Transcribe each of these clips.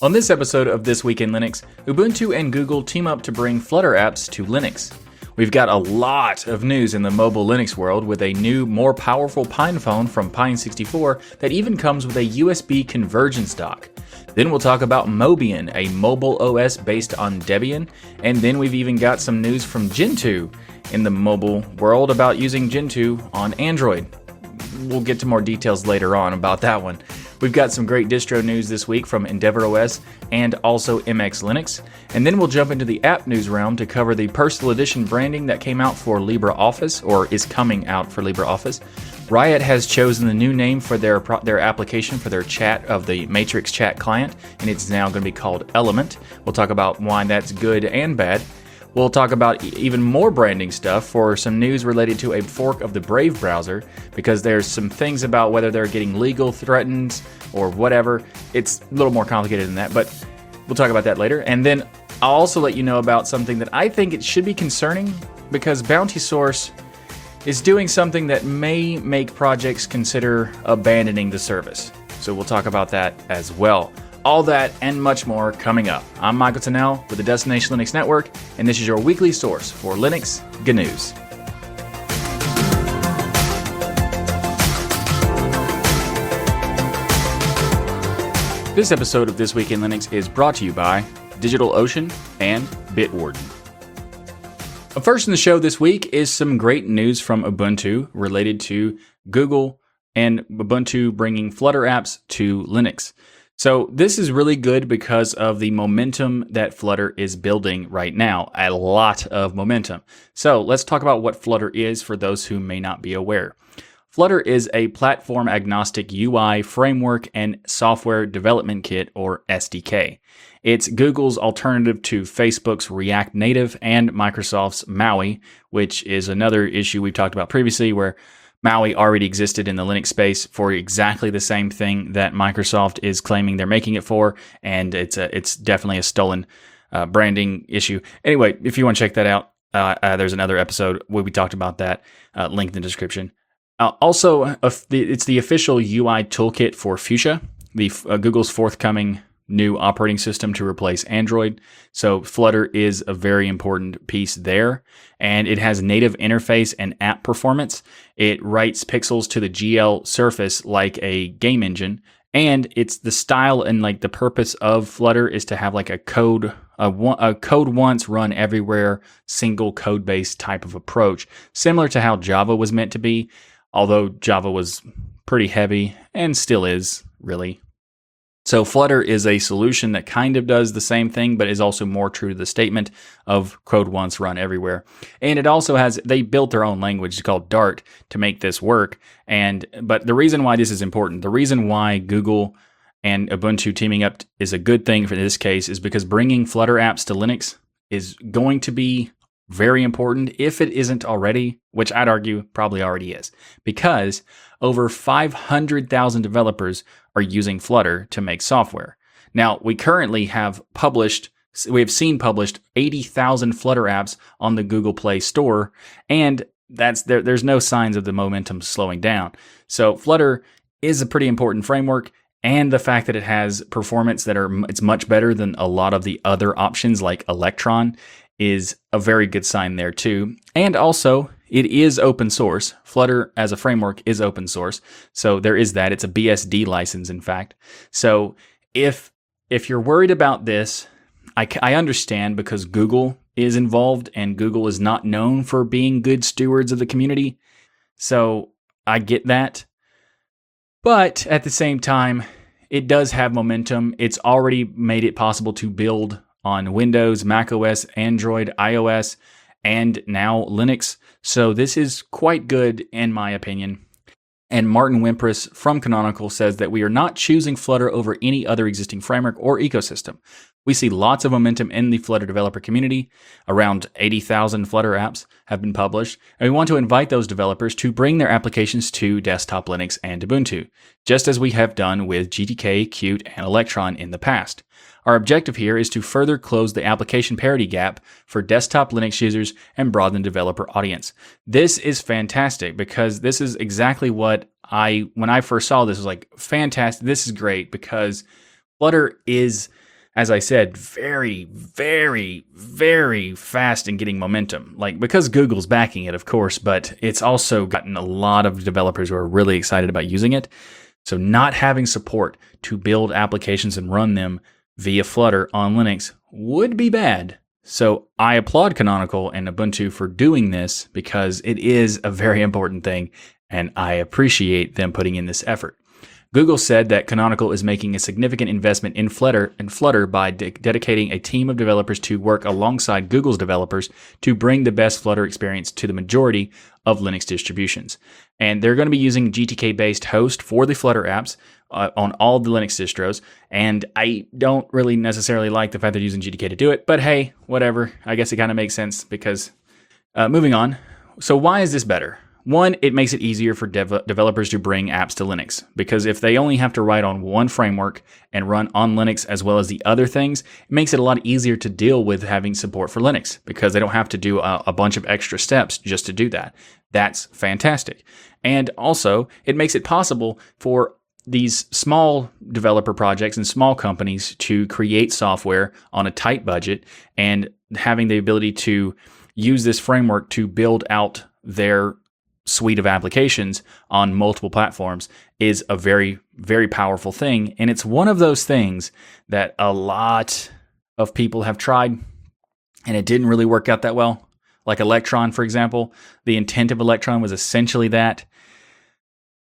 On this episode of This Week in Linux, Ubuntu and Google team up to bring Flutter apps to Linux. We've got a lot of news in the mobile Linux world with a new, more powerful PinePhone from Pine64 that even comes with a USB convergence dock. Then we'll talk about Mobian, a mobile OS based on Debian, and then we've even got some news from Gentoo in the mobile world about using Gentoo on Android. We'll get to more details later on about that one. We've got some great distro news this week from EndeavourOS and also MX Linux. And then we'll jump into the app news realm to cover the personal edition branding that came out for LibreOffice or is coming out for LibreOffice. Riot has chosen the new name for their their application for their chat of the Matrix chat client, and it's now going to be called Element. We'll talk about why that's good and bad. We'll talk about even more branding stuff for some news related to a fork of the Brave browser because there's some things about whether they're getting legal threatened or whatever. It's a little more complicated than that, but we'll talk about that later. And then I'll also let you know about something that I think it should be concerning because Bounty Source is doing something that may make projects consider abandoning the service. So we'll talk about that as well. All that and much more coming up. I'm Michael Tunnell with the Destination Linux Network, and this is your weekly source for Linux GNews. This episode of This Week in Linux is brought to you by DigitalOcean and Bitwarden. First in the show this week is some great news from Ubuntu related to Google and Ubuntu bringing Flutter apps to Linux. So this is really good because of the momentum that Flutter is building right now. A lot of momentum. So let's talk about what Flutter is for those who may not be aware. Flutter is a platform agnostic UI framework and software development kit or SDK. It's Google's alternative to Facebook's React Native and Microsoft's MAUI, which is another issue we've talked about previously where Maui already existed in the Linux space for exactly the same thing that Microsoft is claiming they're making it for, and it's a, it's definitely a stolen uh, branding issue. Anyway, if you want to check that out, uh, uh, there's another episode where we talked about that. Uh, link in the description. Uh, also, it's the official UI toolkit for Fuchsia, the uh, Google's forthcoming new operating system to replace Android. So Flutter is a very important piece there. And it has native interface and app performance. It writes pixels to the GL surface like a game engine. And it's the style and like the purpose of Flutter is to have like a code, a, a code once run everywhere, single code base type of approach, similar to how Java was meant to be. Although Java was pretty heavy and still is really so Flutter is a solution that kind of does the same thing, but is also more true to the statement of code once, run everywhere. And it also has, they built their own language called Dart to make this work. And, but the reason why this is important, the reason why Google and Ubuntu teaming up is a good thing for this case is because bringing Flutter apps to Linux is going to be very important if it isn't already, which I'd argue probably already is, because over 500,000 developers are using Flutter to make software. Now, we currently have published we have seen published 80,000 Flutter apps on the Google Play Store, and that's there, there's no signs of the momentum slowing down. So Flutter is a pretty important framework, and the fact that it has performance that are it's much better than a lot of the other options like Electron is a very good sign there too. And also, it is open source. Flutter as a framework is open source. So there is that. It's a BSD license, in fact. So if if you're worried about this, I, I understand because Google is involved and Google is not known for being good stewards of the community. So I get that. But at the same time, it does have momentum. It's already made it possible to build on Windows, Mac OS, Android, iOS, and now Linux. So this is quite good in my opinion. And Martin Wimpress from Canonical says that we are not choosing Flutter over any other existing framework or ecosystem. We see lots of momentum in the Flutter developer community. Around 80,000 Flutter apps have been published, and we want to invite those developers to bring their applications to desktop Linux and Ubuntu, just as we have done with GTK, Qt, and Electron in the past. Our objective here is to further close the application parity gap for desktop Linux users and broaden the developer audience. This is fantastic because this is exactly what I, when I first saw this, was like, fantastic. This is great because Flutter is as I said, very, very, very fast in getting momentum. Like, because Google's backing it, of course, but it's also gotten a lot of developers who are really excited about using it. So, not having support to build applications and run them via Flutter on Linux would be bad. So, I applaud Canonical and Ubuntu for doing this because it is a very important thing, and I appreciate them putting in this effort. Google said that Canonical is making a significant investment in Flutter and Flutter by de- dedicating a team of developers to work alongside Google's developers to bring the best Flutter experience to the majority of Linux distributions. And they're going to be using GTK based host for the Flutter apps uh, on all the Linux distros. And I don't really necessarily like the fact they're using GTK to do it, but hey, whatever. I guess it kind of makes sense because uh, moving on. So, why is this better? One, it makes it easier for dev- developers to bring apps to Linux because if they only have to write on one framework and run on Linux as well as the other things, it makes it a lot easier to deal with having support for Linux because they don't have to do a, a bunch of extra steps just to do that. That's fantastic. And also, it makes it possible for these small developer projects and small companies to create software on a tight budget and having the ability to use this framework to build out their suite of applications on multiple platforms is a very, very powerful thing. And it's one of those things that a lot of people have tried and it didn't really work out that well. Like Electron, for example, the intent of Electron was essentially that.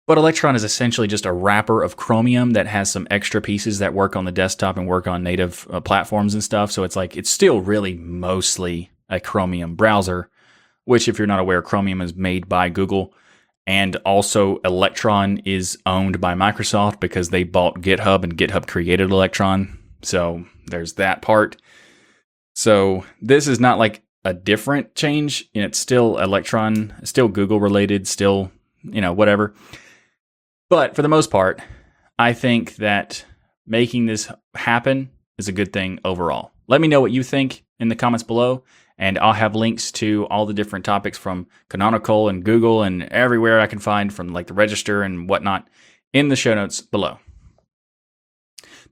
But Electron is essentially just a wrapper of Chromium that has some extra pieces that work on the desktop and work on native uh, platforms and stuff. So it's like, it's still really mostly a Chromium browser which, if you're not aware, Chromium is made by Google. And also, Electron is owned by Microsoft because they bought GitHub and GitHub created Electron. So there's that part. So this is not like a different change. It's still Electron, still Google related, still, you know, whatever. But for the most part, I think that making this happen is a good thing overall. Let me know what you think in the comments below. And I'll have links to all the different topics from Canonical and Google and everywhere I can find from like the register and whatnot in the show notes below.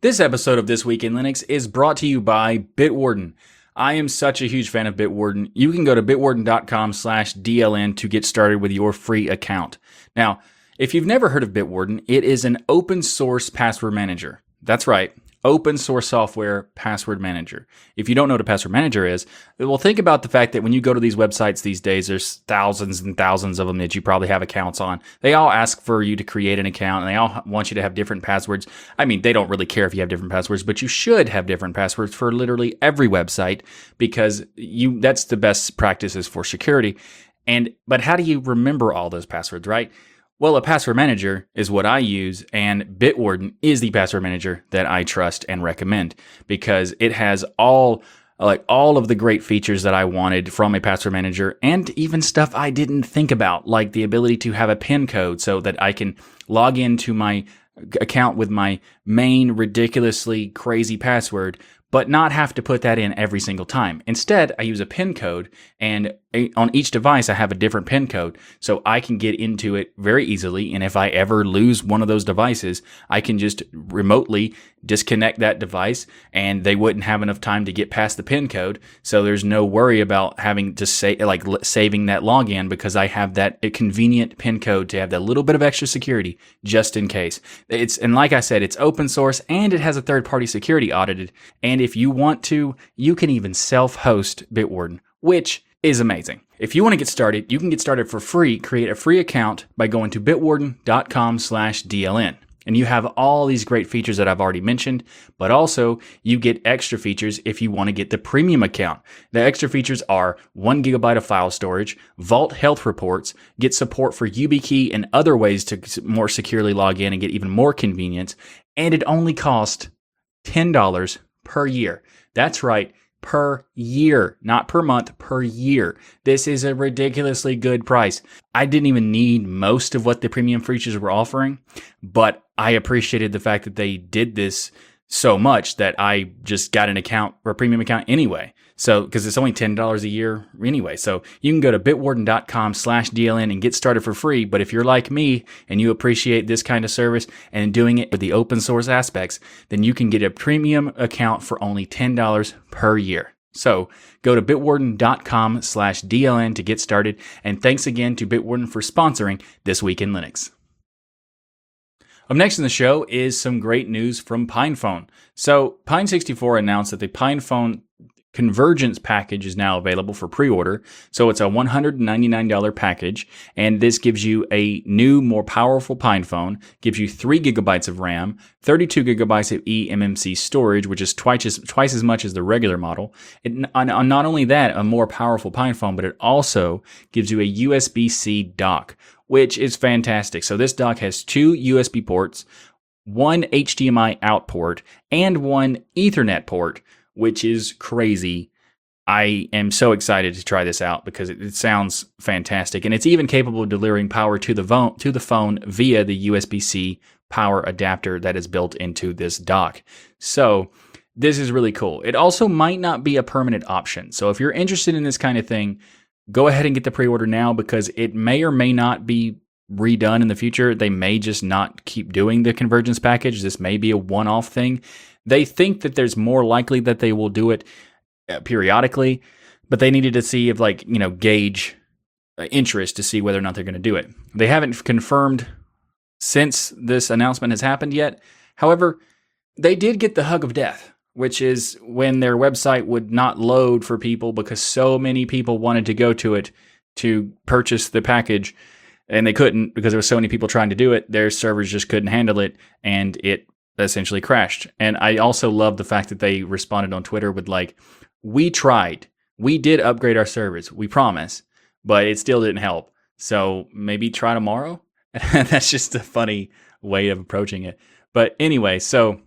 This episode of This Week in Linux is brought to you by Bitwarden. I am such a huge fan of Bitwarden. You can go to bitwarden.com slash DLN to get started with your free account. Now, if you've never heard of Bitwarden, it is an open source password manager. That's right open source software password manager. If you don't know what a password manager is, well, think about the fact that when you go to these websites these days, there's thousands and thousands of them that you probably have accounts on. They all ask for you to create an account and they all want you to have different passwords. I mean, they don't really care if you have different passwords, but you should have different passwords for literally every website because you that's the best practices for security. And but how do you remember all those passwords, right? Well, a password manager is what I use, and Bitwarden is the password manager that I trust and recommend because it has all like all of the great features that I wanted from a password manager and even stuff I didn't think about, like the ability to have a PIN code so that I can log into my account with my main ridiculously crazy password, but not have to put that in every single time. Instead, I use a PIN code, and on each device, I have a different PIN code, so I can get into it very easily. And if I ever lose one of those devices, I can just remotely disconnect that device, and they wouldn't have enough time to get past the PIN code. So there's no worry about having to say like saving that login because I have that convenient PIN code to have that little bit of extra security just in case. It's and like I said, it's open source and it has a third party security audited, and if you want to, you can even self host Bitwarden, which is amazing. If you want to get started, you can get started for free. Create a free account by going to bitwarden.com slash DLN. And you have all these great features that I've already mentioned, but also you get extra features if you want to get the premium account. The extra features are one gigabyte of file storage, Vault health reports, get support for YubiKey and other ways to more securely log in and get even more convenience. And it only costs $10 per year. That's right, per year, not per month, per year. This is a ridiculously good price. I didn't even need most of what the premium features were offering, but I appreciated the fact that they did this so much that I just got an account or a premium account anyway. So, because it's only $10 a year anyway. So you can go to bitwarden.com slash DLN and get started for free. But if you're like me and you appreciate this kind of service and doing it with the open source aspects, then you can get a premium account for only $10 per year. So go to bitwarden.com slash DLN to get started. And thanks again to Bitwarden for sponsoring This Week in Linux. Up next in the show is some great news from PinePhone. So Pine64 announced that the PinePhone Convergence package is now available for pre-order. So it's a $199 package, and this gives you a new, more powerful PinePhone, gives you three gigabytes of RAM, 32 gigabytes of eMMC storage, which is twice as, twice as much as the regular model. Not only that, a more powerful PinePhone, but it also gives you a USB-C dock, which is fantastic. So this dock has two USB ports, one HDMI out port, and one Ethernet port which is crazy. I am so excited to try this out because it, it sounds fantastic, and it's even capable of delivering power to the phone to the phone via the USB-C power adapter that is built into this dock. So this is really cool. It also might not be a permanent option. So if you're interested in this kind of thing, go ahead and get the pre-order now because it may or may not be redone in the future. They may just not keep doing the convergence package. This may be a one-off thing. They think that there's more likely that they will do it uh, periodically, but they needed to see if like, you know, gauge uh, interest to see whether or not they're going to do it. They haven't confirmed since this announcement has happened yet. However, they did get the hug of death, which is when their website would not load for people because so many people wanted to go to it to purchase the package and they couldn't because there were so many people trying to do it. Their servers just couldn't handle it and it essentially crashed. And I also love the fact that they responded on Twitter with like, "We tried, we did upgrade our servers, we promise, but it still didn't help. So maybe try tomorrow." That's just a funny way of approaching it. But anyway, so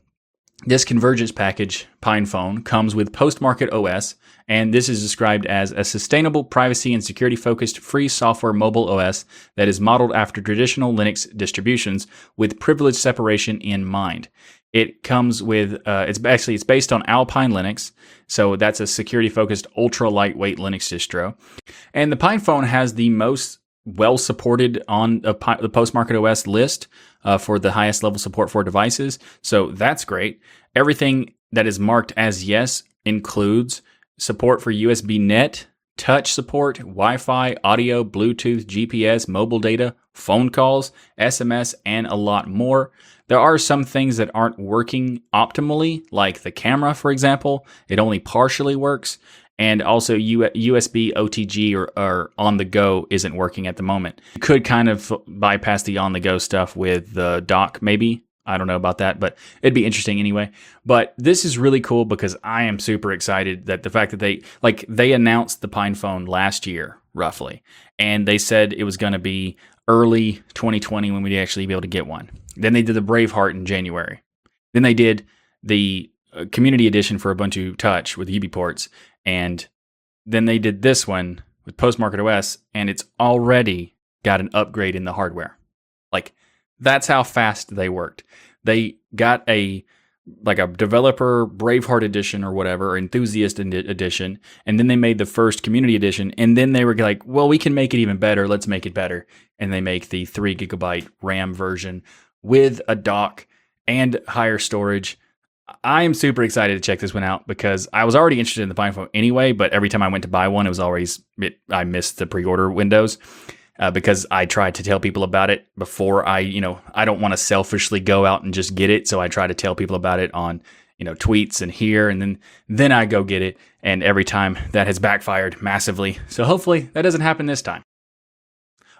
this convergence package, PinePhone, comes with Postmarket OS, and this is described as a sustainable, privacy and security focused free software mobile OS that is modeled after traditional Linux distributions with privilege separation in mind. It comes with uh, it's actually it's based on Alpine Linux, so that's a security focused ultra lightweight Linux distro, and the PinePhone has the most well supported on the Postmarket OS list uh, for the highest level support for devices. So that's great. Everything that is marked as yes includes support for USB net, touch support, Wi Fi, audio, Bluetooth, GPS, mobile data, phone calls, SMS, and a lot more. There are some things that aren't working optimally, like the camera, for example. It only partially works and also USB OTG or, or, on the go isn't working at the moment. You could kind of bypass the on the go stuff with the dock, maybe. I don't know about that, but it'd be interesting anyway. But this is really cool because I am super excited that the fact that they like they announced the PinePhone last year, roughly, and they said it was going to be early 2020 when we'd actually be able to get one. Then they did the Braveheart in January. Then they did the uh, community edition for Ubuntu Touch with UBports, and then they did this one with Postmarket OS, and it's already got an upgrade in the hardware. Like that's how fast they worked. They got a like a developer Braveheart edition or whatever, or enthusiast edition, and then they made the first community edition, and then they were like, "Well, we can make it even better. Let's make it better." And they make the three gigabyte RAM version with a dock and higher storage I am super excited to check this one out because I was already interested in the PinePhone anyway, but every time I went to buy one, it was always it, I missed the pre-order windows uh, because I tried to tell people about it before I, you know, I don't want to selfishly go out and just get it, so I try to tell people about it on, you know, tweets and here, and then then I go get it, and every time that has backfired massively. So hopefully that doesn't happen this time.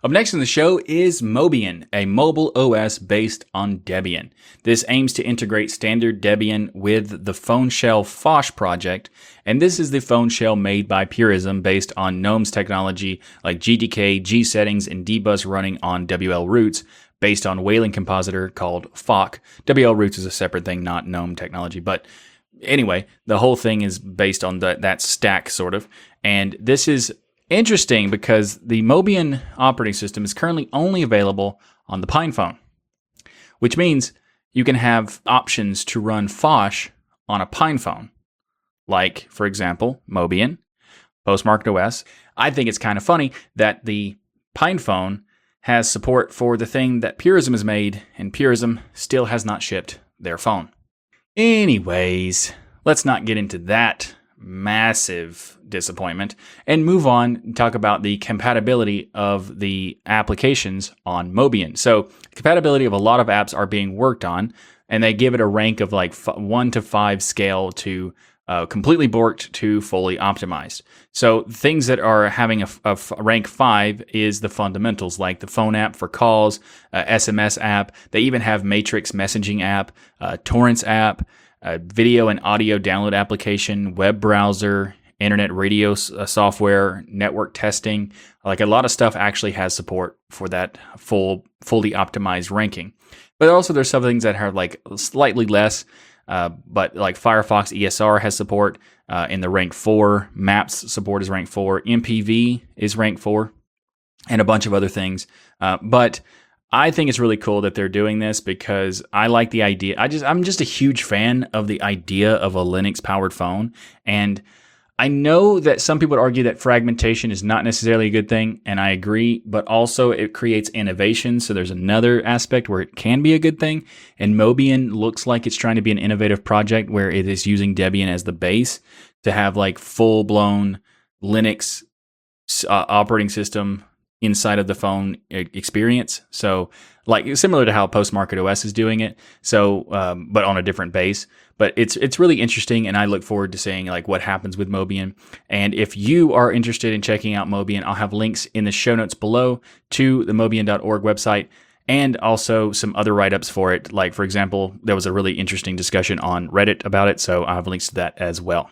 Up next in the show is Mobian, a mobile OS based on Debian. This aims to integrate standard Debian with the Phone Shell Phosh project, and this is the phone shell made by Purism based on GNOME's technology like GTK, G settings, and dbus running on WL roots based on Wayland compositor called Phoc. WL roots is a separate thing, not GNOME technology, but anyway, the whole thing is based on the, that stack sort of. And this is Interesting because the Mobian operating system is currently only available on the PinePhone, which means you can have options to run Phosh on a Pine phone, like, for example, Mobian, Postmarket OS. I think it's kind of funny that the Pine phone has support for the thing that Purism has made, and Purism still has not shipped their phone. Anyways, let's not get into that massive disappointment and move on talk about the compatibility of the applications on Mobian. So, compatibility of a lot of apps are being worked on, and they give it a rank of like f- one to five scale to uh, completely borked to fully optimized. So things that are having a, a rank five is the fundamentals, like the phone app for calls, uh, SMS app. They even have Matrix messaging app, uh, Torrents app, a video and audio download application, web browser, internet radio uh, software, network testing. Like a lot of stuff actually has support for that full, fully optimized ranking. But also there's some things that have like slightly less. Uh, but like Firefox ESR has support uh, in the rank four. Maps support is rank four. MPV is rank four, and a bunch of other things. Uh, but I think it's really cool that they're doing this because I like the idea. I just I'm just a huge fan of the idea of a Linux powered phone and I know that some people would argue that fragmentation is not necessarily a good thing, and I agree, but also it creates innovation. So there's another aspect where it can be a good thing. And Mobian looks like it's trying to be an innovative project where it is using Debian as the base to have like full blown Linux uh, operating system inside of the phone experience. So, like similar to how Postmarket OS is doing it. So, um, but on a different base. But it's it's really interesting, and I look forward to seeing like what happens with Mobian. And if you are interested in checking out Mobian, I'll have links in the show notes below to the Mobian.org website. And also some other write ups for it. Like, for example, there was a really interesting discussion on Reddit about it. So I have links to that as well.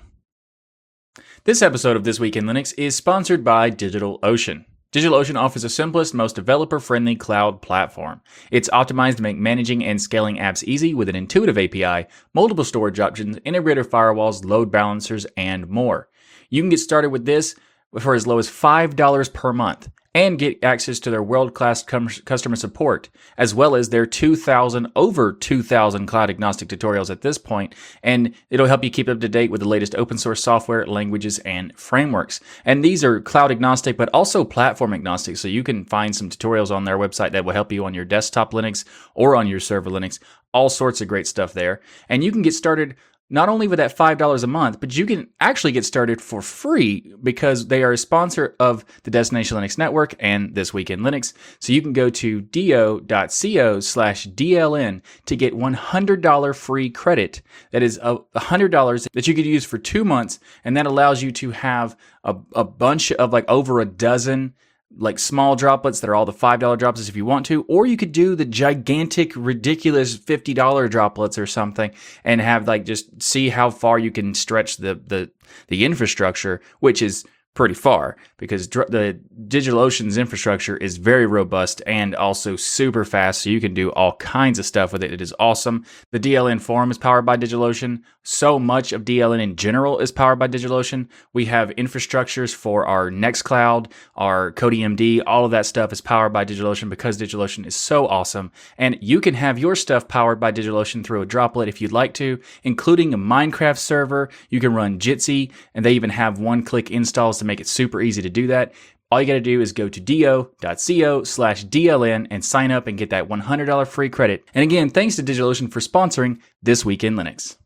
This episode of This Week in Linux is sponsored by DigitalOcean. DigitalOcean offers the simplest, most developer friendly cloud platform. It's optimized to make managing and scaling apps easy with an intuitive API, multiple storage options, integrated firewalls, load balancers, and more. You can get started with this for as low as $5 per month and get access to their world-class com- customer support, as well as their 2,000 over 2,000 cloud agnostic tutorials at this point, and it'll help you keep up to date with the latest open source software, languages, and frameworks. And these are cloud agnostic, but also platform agnostic, so you can find some tutorials on their website that will help you on your desktop Linux or on your server Linux. All sorts of great stuff there, and you can get started not only with that $5 a month, but you can actually get started for free because they are a sponsor of the Destination Linux Network and This Week in Linux. So you can go to do.co slash DLN to get $100 free credit. That is $100 that you could use for two months. And that allows you to have a, a bunch of like over a dozen like small droplets that are all the $5 droplets if you want to, or you could do the gigantic, ridiculous $50 droplets or something and have like just see how far you can stretch the, the, the infrastructure, which is pretty far because dr- the DigitalOcean's infrastructure is very robust and also super fast. So you can do all kinds of stuff with it. It is awesome. The DLN forum is powered by DigitalOcean. So much of DLN in general is powered by DigitalOcean. We have infrastructures for our Nextcloud, our CodiMD, all of that stuff is powered by DigitalOcean because DigitalOcean is so awesome. And you can have your stuff powered by DigitalOcean through a droplet if you'd like to, including a Minecraft server. You can run Jitsi, and they even have one click installs to make it super easy to do that. All you got to do is go to do.co slash DLN and sign up and get that $100 free credit. And again, thanks to DigitalOcean for sponsoring This Week in Linux.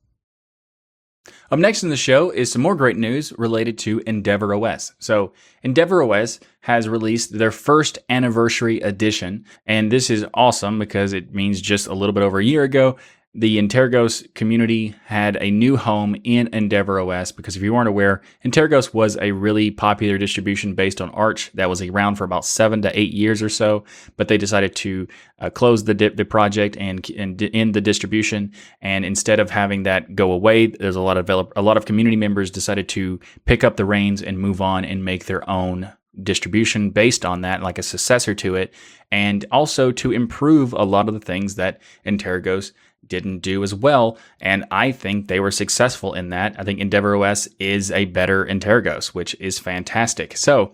Up next in the show is some more great news related to Endeavour OS. So, Endeavour OS has released their first anniversary edition, and this is awesome because it means just a little bit over a year ago, the Antergos community had a new home in Endeavour OS because if you weren't aware, Antergos was a really popular distribution based on Arch that was around for about seven to eight years or so, but they decided to uh, close the, the project and, and end the distribution. And instead of having that go away, there's a lot of develop, a lot of community members decided to pick up the reins and move on and make their own distribution based on that, like a successor to it, and also to improve a lot of the things that Antergos didn't do as well. And I think they were successful in that. I think Endeavour OS is a better Antergos, which is fantastic. So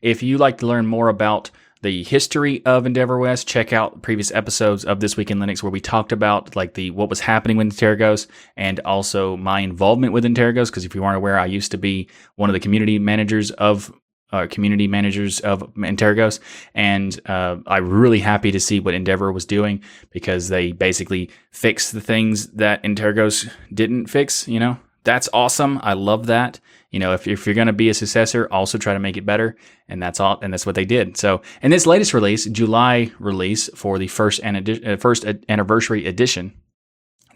if you like to learn more about the history of Endeavour OS, check out previous episodes of This Week in Linux where we talked about like the what was happening with Antergos and also my involvement with Antergos. Because if you aren't aware, I used to be one of the community managers of uh, community managers of Antergos, and uh, I'm really happy to see what Endeavour was doing because they basically fixed the things that Antergos didn't fix. You know, that's awesome. I love that. You know, if, if you're going to be a successor, also try to make it better, and that's all. And that's what they did. So, in this latest release, July release for the first and uh, first anniversary edition,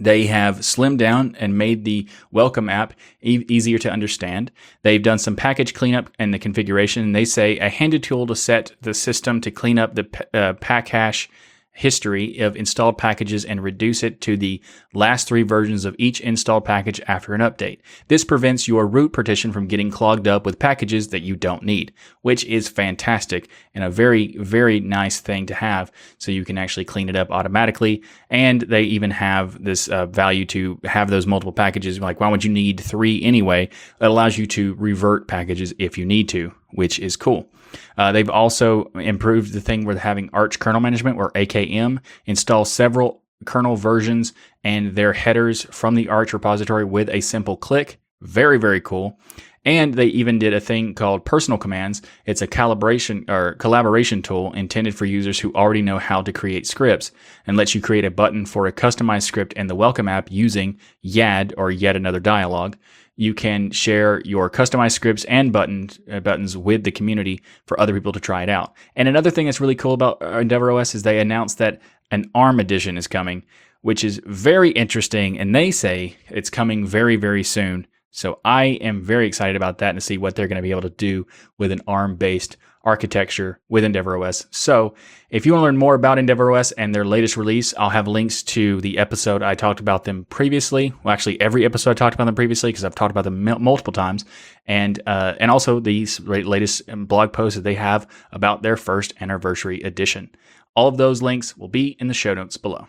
they have slimmed down and made the welcome app e- easier to understand. They've done some package cleanup and the configuration. They say a handy tool to set the system to clean up the uh, paccache history of installed packages and reduce it to the last three versions of each installed package after an update. This prevents your root partition from getting clogged up with packages that you don't need, which is fantastic and a very, very nice thing to have so you can actually clean it up automatically. And they even have this uh, value to have those multiple packages. Like, why would you need three anyway? It allows you to revert packages if you need to, which is cool. Uh, they've also improved the thing with having Arch kernel management, where AKM installs several kernel versions and their headers from the Arch repository with a simple click. Very, very cool. And they even did a thing called personal commands. It's a calibration or collaboration tool intended for users who already know how to create scripts and lets you create a button for a customized script in the welcome app using YAD or yet another dialog you can share your customized scripts and buttons uh, buttons with the community for other people to try it out. And another thing that's really cool about Endeavour OS is they announced that an ARM edition is coming, which is very interesting. And they say it's coming very, very soon. So I am very excited about that and to see what they're going to be able to do with an ARM based architecture with EndeavourOS. So if you want to learn more about EndeavourOS and their latest release, I'll have links to the episode I talked about them previously. Well, actually, every episode I talked about them previously because I've talked about them multiple times, and uh, and also these latest um, blog posts that they have about their first anniversary edition. All of those links will be in the show notes below.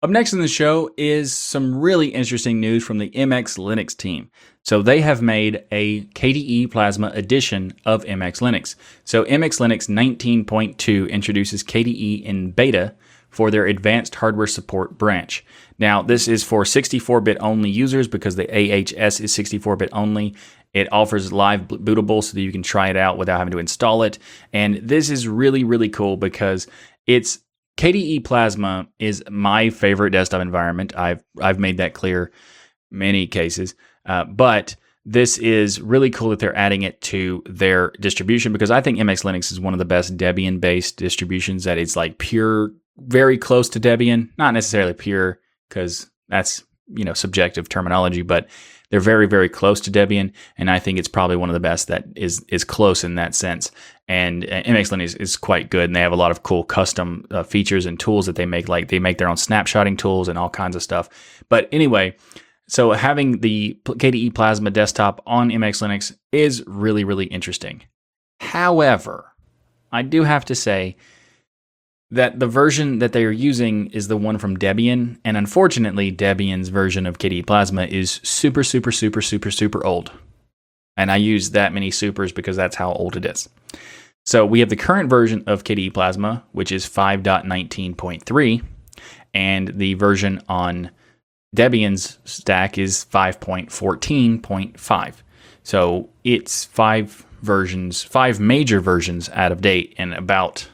Up next in the show is some really interesting news from the MX Linux team. So they have made a KDE Plasma edition of MX Linux. So MX Linux 19.2 introduces KDE in beta for their advanced hardware support branch. Now, this is for 64 bit only users because the AHS is 64 bit only. It offers live bootable so that you can try it out without having to install it. And this is really, really cool because it's KDE Plasma is my favorite desktop environment. I've I've made that clear many cases, uh, but this is really cool that they're adding it to their distribution because I think MX Linux is one of the best Debian based distributions that it's like pure, very close to Debian, not necessarily pure because that's you know subjective terminology, but they're very, very close to Debian, and I think it's probably one of the best that is is close in that sense. And uh, MX Linux is, is quite good, and they have a lot of cool custom uh, features and tools that they make. Like they make their own snapshotting tools and all kinds of stuff. But anyway, so having the KDE Plasma desktop on MX Linux is really, really interesting. However, I do have to say that the version that they are using is the one from Debian, and unfortunately, Debian's version of KDE Plasma is super, super, super, super, super old. And I use that many supers because that's how old it is. So we have the current version of KDE Plasma, which is 5.19.3, and the version on Debian's stack is 5.14.5. So it's five versions, five major versions out of date, and about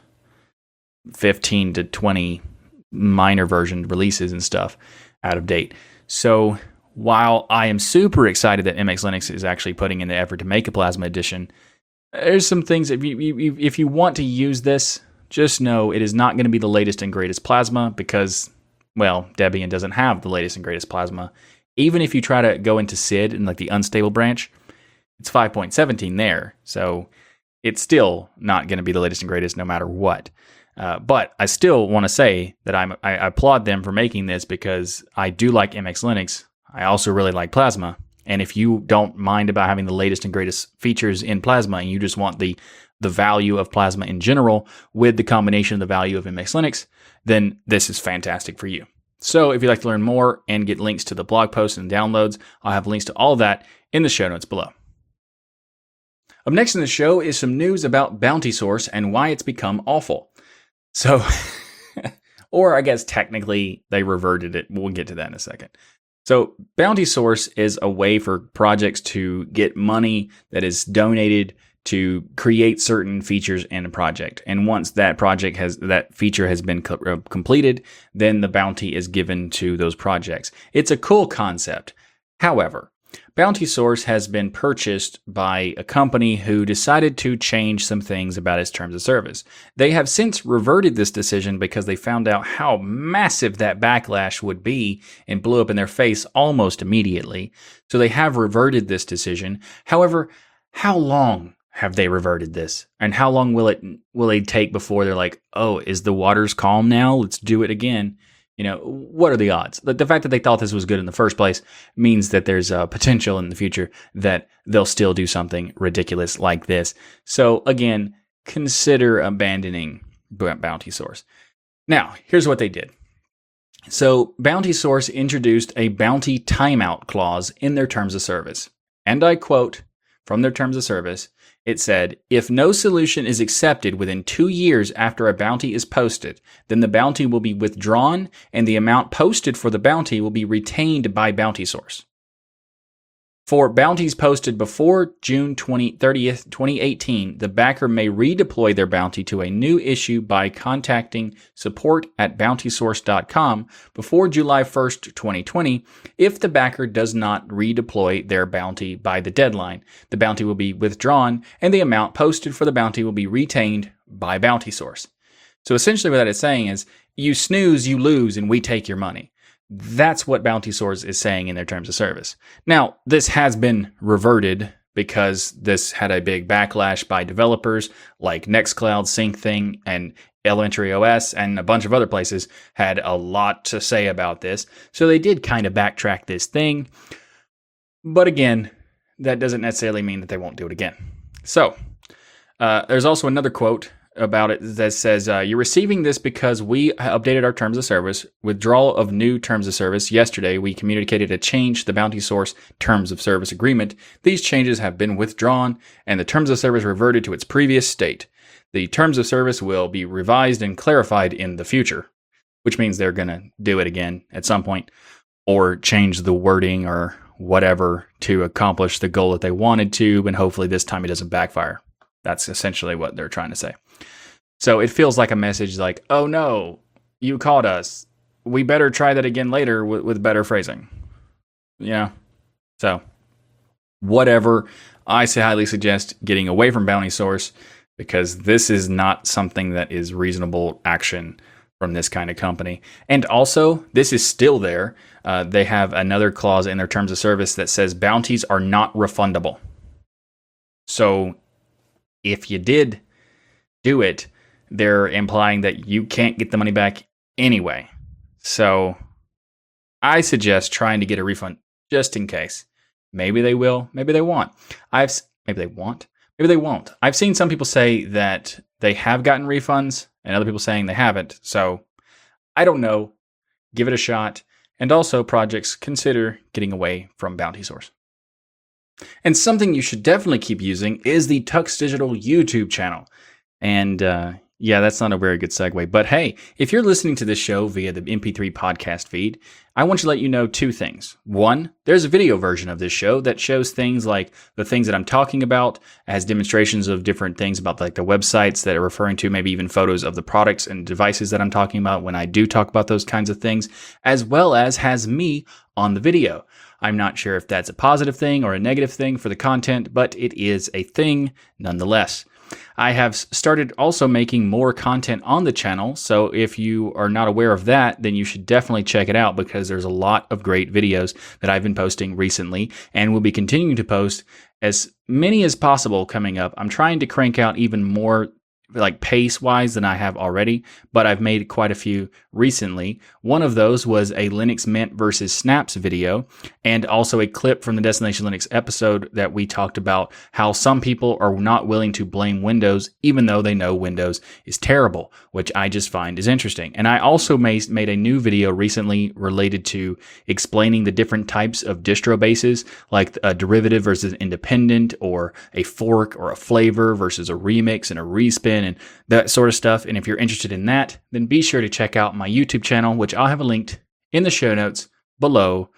15 to 20 minor version releases and stuff out of date. So while I am super excited that MX Linux is actually putting in the effort to make a Plasma edition, there's some things if you, if you want to use this, just know it is not going to be the latest and greatest Plasma because well, Debian doesn't have the latest and greatest Plasma. Even if you try to go into SID and like the unstable branch, it's 5.17 there. So it's still not going to be the latest and greatest no matter what. Uh, but I still want to say that I'm, I applaud them for making this because I do like MX Linux. I also really like Plasma. And if you don't mind about having the latest and greatest features in Plasma and you just want the the value of Plasma in general with the combination of the value of MX Linux, then this is fantastic for you. So if you'd like to learn more and get links to the blog posts and downloads, I'll have links to all that in the show notes below. Up next in the show is some news about Bounty Source and why it's become awful. So, or I guess technically they reverted it. We'll get to that in a second. So, Bounty Source is a way for projects to get money that is donated to create certain features in a project. And once that project has that feature has been co- uh, completed, then the bounty is given to those projects. It's a cool concept. However, Bounty Source has been purchased by a company who decided to change some things about its terms of service. They have since reverted this decision because they found out how massive that backlash would be and blew up in their face almost immediately. So they have reverted this decision. However, how long have they reverted this? And how long will it will it take before they're like, "Oh, is the waters calm now? Let's do it again." You know, what are the odds? The, the fact that they thought this was good in the first place means that there's a potential in the future that they'll still do something ridiculous like this. So again, consider abandoning Bounty Source. Now, here's what they did. So, Bounty Source introduced a bounty timeout clause in their terms of service. And I quote from their terms of service it said, if no solution is accepted within two years after a bounty is posted, then the bounty will be withdrawn and the amount posted for the bounty will be retained by bounty source. For bounties posted before June 20, 30th, 2018, the backer may redeploy their bounty to a new issue by contacting support at bountysource.com before July 1st, 2020. If the backer does not redeploy their bounty by the deadline, the bounty will be withdrawn and the amount posted for the bounty will be retained by Bounty Source. So essentially, what that is saying is you snooze, you lose, and we take your money. That's what Bounty Source is saying in their terms of service. Now, this has been reverted because this had a big backlash by developers like Nextcloud, Syncthing, and Elementary OS, and a bunch of other places had a lot to say about this. So they did kind of backtrack this thing. But again, that doesn't necessarily mean that they won't do it again. So, uh, there's also another quote about it that says uh, you're receiving this because we updated our terms of service withdrawal of new terms of service yesterday. We communicated a change to the bounty source terms of service agreement. These changes have been withdrawn and the terms of service reverted to its previous state. The terms of service will be revised and clarified in the future which means they're going to do it again at some point or change the wording or whatever to accomplish the goal that they wanted to and hopefully this time it doesn't backfire that's essentially what they're trying to say so it feels like a message like, oh no, you called us. We better try that again later with, with better phrasing. Yeah. So, whatever. I highly suggest getting away from Bounty Source because this is not something that is reasonable action from this kind of company. And also, this is still there. Uh, they have another clause in their terms of service that says bounties are not refundable. So, if you did do it, they're implying that you can't get the money back anyway. So I suggest trying to get a refund just in case. Maybe they will, maybe they won't. I've maybe they want, maybe they won't. I've seen some people say that they have gotten refunds and other people saying they haven't. So I don't know. Give it a shot. And also projects consider getting away from Bounty Source. And something you should definitely keep using is the Tux Digital YouTube channel. And uh, yeah, that's not a very good segue. But hey, if you're listening to this show via the MP3 podcast feed, I want to let you know two things. One, there's a video version of this show that shows things like the things that I'm talking about, has demonstrations of different things about like the websites that are referring to, maybe even photos of the products and devices that I'm talking about when I do talk about those kinds of things, as well as has me on the video. I'm not sure if that's a positive thing or a negative thing for the content, but it is a thing nonetheless. I have started also making more content on the channel. So if you are not aware of that, then you should definitely check it out because there's a lot of great videos that I've been posting recently and will be continuing to post as many as possible coming up. I'm trying to crank out even more like pace wise than I have already, but I've made quite a few recently. One of those was a Linux Mint versus Snaps video, and also a clip from the Destination Linux episode that we talked about how some people are not willing to blame Windows, even though they know Windows is terrible, which I just find is interesting. And I also made, made a new video recently related to explaining the different types of distro bases, like a derivative versus independent, or a fork or a flavor versus a remix and a respin and that sort of stuff. And if you're interested in that, then be sure to check out my YouTube channel, which I'll have a linked in the show notes below.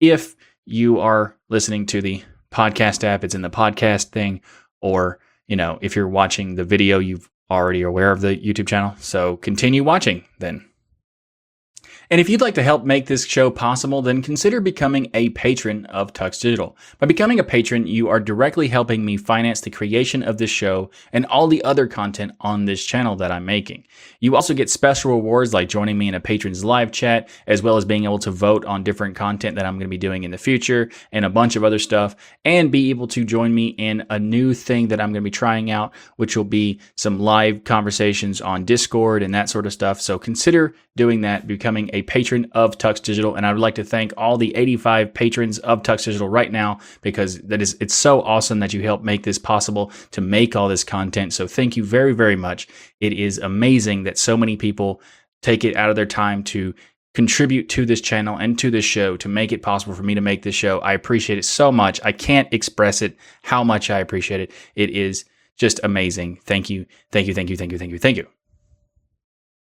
If you are listening to the podcast app, it's in the podcast thing, or you know, if you're watching the video, you've already aware of the YouTube channel. So continue watching then. And if you'd like to help make this show possible, then consider becoming a patron of Tux Digital. By becoming a patron, you are directly helping me finance the creation of this show and all the other content on this channel that I'm making. You also get special rewards like joining me in a patron's live chat, as well as being able to vote on different content that I'm going to be doing in the future and a bunch of other stuff, and be able to join me in a new thing that I'm going to be trying out, which will be some live conversations on Discord and that sort of stuff. So consider doing that, becoming a patron of Tux Digital. And I would like to thank all the 85 patrons of Tux Digital right now because that is it's so awesome that you help make this possible to make all this content. So thank you very, very much. It is amazing that so many people take it out of their time to contribute to this channel and to this show to make it possible for me to make this show. I appreciate it so much. I can't express it how much I appreciate it. It is just amazing. Thank you. Thank you. Thank you. Thank you. Thank you. Thank you.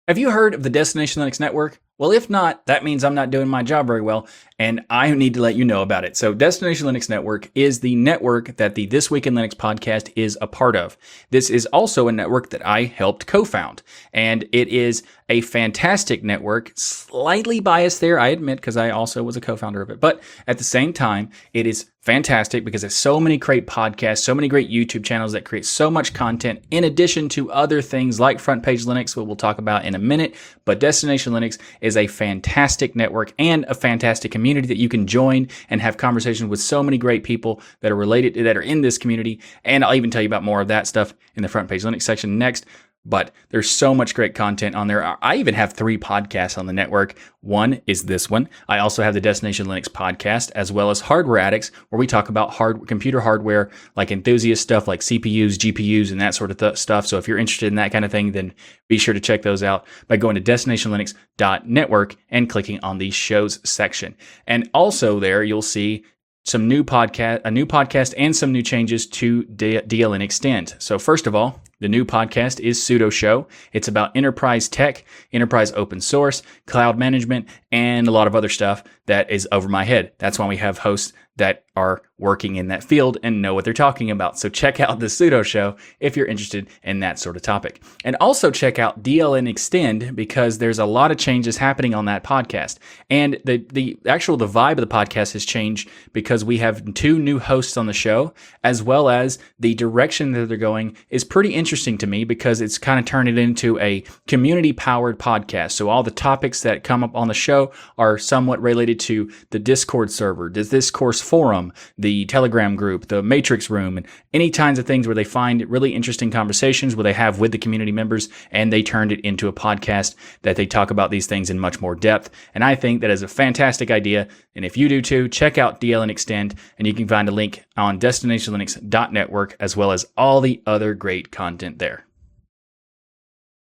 Have you heard of the Destination Linux Network? Well, if not, that means I'm not doing my job very well, and I need to let you know about it. So, Destination Linux Network is the network that the This Week in Linux podcast is a part of. This is also a network that I helped co found, and it is a fantastic network, slightly biased there, I admit, because I also was a co founder of it. But at the same time, it is fantastic because there's so many great podcasts, so many great YouTube channels that create so much content in addition to other things like Front Page Linux, what we'll talk about in a minute. But Destination Linux is a fantastic network and a fantastic community that you can join and have conversations with so many great people that are related that are in this community. And I'll even tell you about more of that stuff in the Front Page Linux section next but there's so much great content on there. I even have three podcasts on the network. One is this one. I also have the Destination Linux podcast, as well as Hardware Addicts, where we talk about hard computer hardware, like enthusiast stuff, like CPUs, GPUs, and that sort of th- stuff. So if you're interested in that kind of thing, then be sure to check those out by going to destinationlinux.network and clicking on the shows section. And also there, you'll see some new podcast, a new podcast, and some new changes to DLN Extend. So first of all, the new podcast is Sudo Show. It's about enterprise tech, enterprise open source, cloud management, and a lot of other stuff that is over my head. That's why we have hosts that are working in that field and know what they're talking about. So check out the Sudo Show if you're interested in that sort of topic. And also check out DLN Extend because there's a lot of changes happening on that podcast. And the the actual the vibe of the podcast has changed because we have two new hosts on the show as well as the direction that they're going is pretty interesting to me because it's kind of turned it into a community powered podcast. So all the topics that come up on the show are somewhat related to the Discord server, the Discourse forum, the Telegram group, the Matrix room, and any kinds of things where they find really interesting conversations where they have with the community members and they turned it into a podcast that they talk about these things in much more depth. And I think that is a fantastic idea. And if you do too, check out DLN Extend and you can find a link on destinationlinux.network as well as all the other great content there.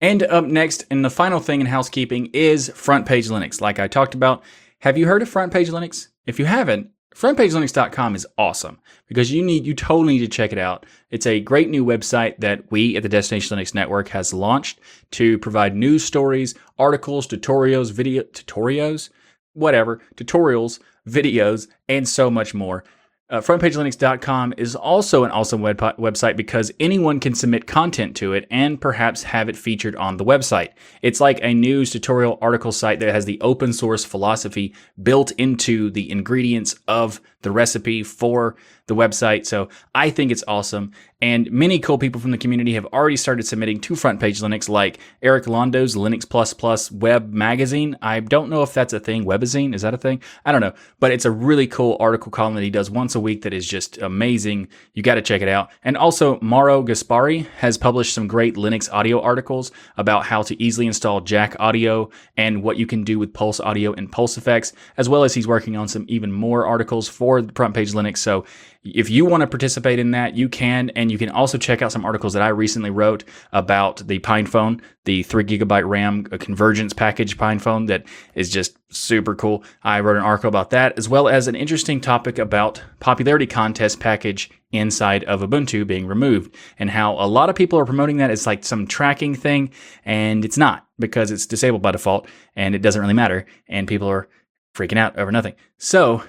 And up next, and the final thing in housekeeping is Front Page Linux. Like I talked about, have you heard of Front Page Linux? If you haven't, frontpagelinux.com is awesome because you need you totally need to check it out. It's a great new website that we at the Destination Linux Network has launched to provide news stories, articles, tutorials, video tutorials, whatever, tutorials, videos, and so much more. Uh, frontpagelinux.com is also an awesome web- website because anyone can submit content to it and perhaps have it featured on the website. It's like a news tutorial article site that has the open source philosophy built into the ingredients of the recipe for the website. So I think it's awesome. And many cool people from the community have already started submitting to Front Page Linux, like Eric Londo's Linux Plus Plus Web Magazine. I don't know if that's a thing. Webazine, is that a thing? I don't know. But it's a really cool article column that he does once a week that is just amazing. You got to check it out. And also, Mauro Gaspari has published some great Linux audio articles about how to easily install Jack Audio and what you can do with Pulse Audio and Pulse Effects, as well as he's working on some even more articles for The front Page Linux. So if you want to participate in that, you can. And you can also check out some articles that I recently wrote about the PinePhone, the three gigabyte RAM convergence package PinePhone that is just super cool. I wrote an article about that, as well as an interesting topic about popularity contest package inside of Ubuntu being removed and how a lot of people are promoting that as like some tracking thing. And it's not because it's disabled by default and it doesn't really matter. And people are freaking out over nothing. So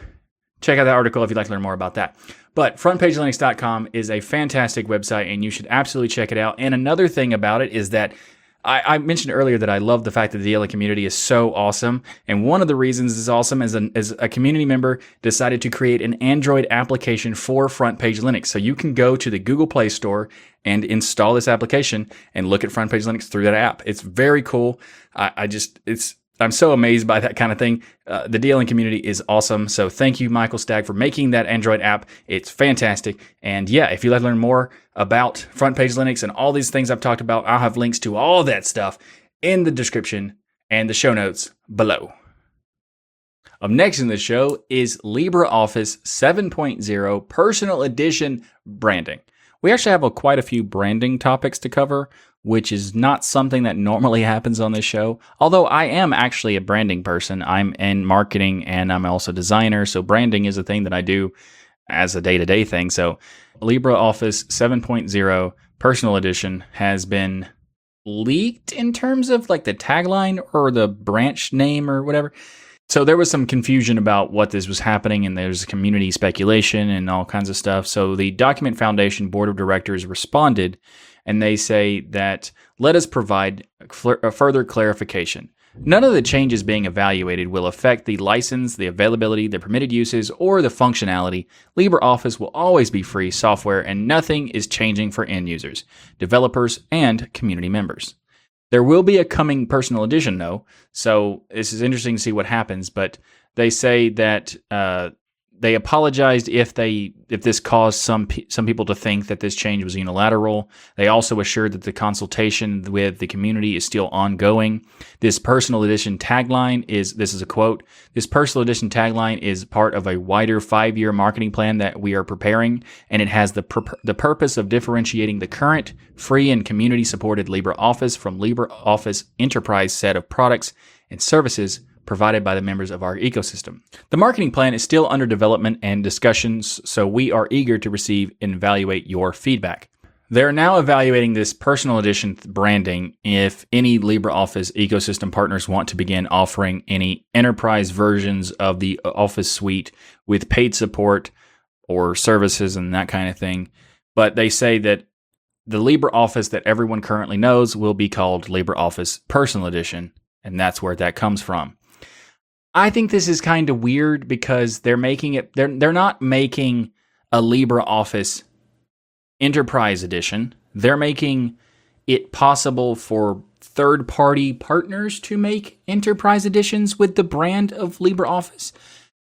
check out that article if you'd like to learn more about that. But frontpagelinux.com is a fantastic website and you should absolutely check it out. And another thing about it is that I, I, mentioned earlier that I love the fact that the DLN community is so awesome. And one of the reasons it's awesome is, an, is a community member decided to create an Android application for Front Page Linux. So you can go to the Google Play Store and install this application and look at Front Page Linux through that app. It's very cool. I, I just, it's, I'm so amazed by that kind of thing. Uh, the DLN community is awesome. So thank you, Michael Stagg, for making that Android app. It's fantastic. And yeah, if you'd like to learn more about Front Page Linux and all these things I've talked about, I'll have links to all that stuff in the description and the show notes below. Up next in the show is LibreOffice 7.0 Personal Edition branding. We actually have a, quite a few branding topics to cover, which is not something that normally happens on this show. Although I am actually a branding person, I'm in marketing and I'm also a designer. So branding is a thing that I do as a day to day thing. So LibreOffice 7.0 Personal Edition has been leaked in terms of like the tagline or the branch name or whatever. So there was some confusion about what this was happening, and there's community speculation and all kinds of stuff. So the Document Foundation Board of Directors responded, and they say that let us provide a further clarification. None of the changes being evaluated will affect the license, the availability, the permitted uses, or the functionality. LibreOffice will always be free software, and nothing is changing for end users, developers, and community members. There will be a coming personal edition, though, so this is interesting to see what happens. But they say that uh, they apologized if they if this caused some some people to think that this change was unilateral. They also assured that the consultation with the community is still ongoing. This personal edition tagline is this is a quote. This personal edition tagline is part of a wider 5-year marketing plan that we are preparing and it has the the purpose of differentiating the current free and community supported LibreOffice from LibreOffice Enterprise set of products and services provided by the members of our ecosystem. The marketing plan is still under development and discussions, so we are eager to receive and evaluate your feedback. They're now evaluating this personal edition branding if any LibreOffice ecosystem partners want to begin offering any enterprise versions of the uh, Office suite with paid support or services and that kind of thing. But they say that the LibreOffice that everyone currently knows will be called LibreOffice Personal Edition, and that's where that comes from. I think this is kind of weird because they're making it they're they're not making a LibreOffice Enterprise Edition. They're making it possible for third party partners to make enterprise editions with the brand of LibreOffice.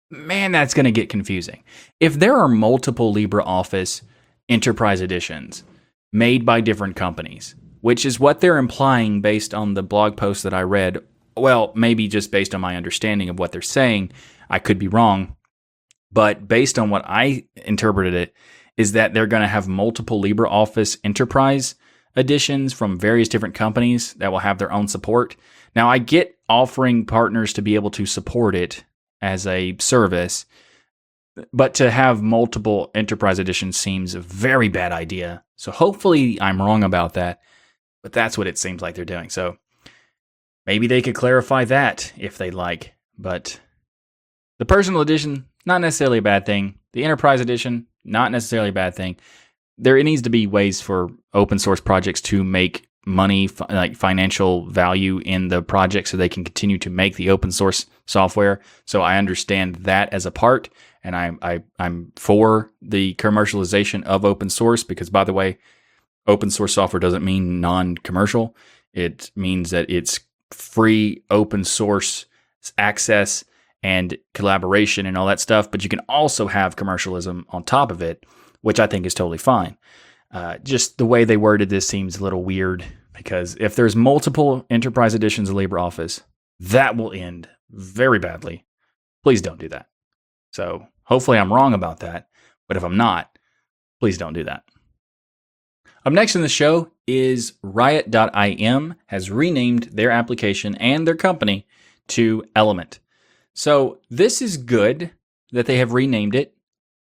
Man, that's going to get confusing. If there are multiple LibreOffice enterprise editions made by different companies, which is what they're implying based on the blog post that I read well, maybe just based on my understanding of what they're saying, I could be wrong. But based on what I interpreted it, is that they're going to have multiple LibreOffice enterprise editions from various different companies that will have their own support. Now, I get offering partners to be able to support it as a service, but to have multiple enterprise editions seems a very bad idea. So hopefully I'm wrong about that, but that's what it seems like they're doing. So Maybe they could clarify that if they'd like. But the personal edition, not necessarily a bad thing. The enterprise edition, not necessarily a bad thing. There needs to be ways for open source projects to make money, like financial value in the project so they can continue to make the open source software. So I understand that as a part. and I, I I'm for the commercialization of open source because, by the way, open source software doesn't mean non-commercial. It means that it's free, open source access and collaboration and all that stuff. But you can also have commercialism on top of it, which I think is totally fine. Uh, just the way they worded this seems a little weird because if there's multiple enterprise editions of LibreOffice, that will end very badly. Please don't do that. So hopefully I'm wrong about that. But if I'm not, please don't do that. Up next in the show is Riot.im has renamed their application and their company to Element. So this is good that they have renamed it.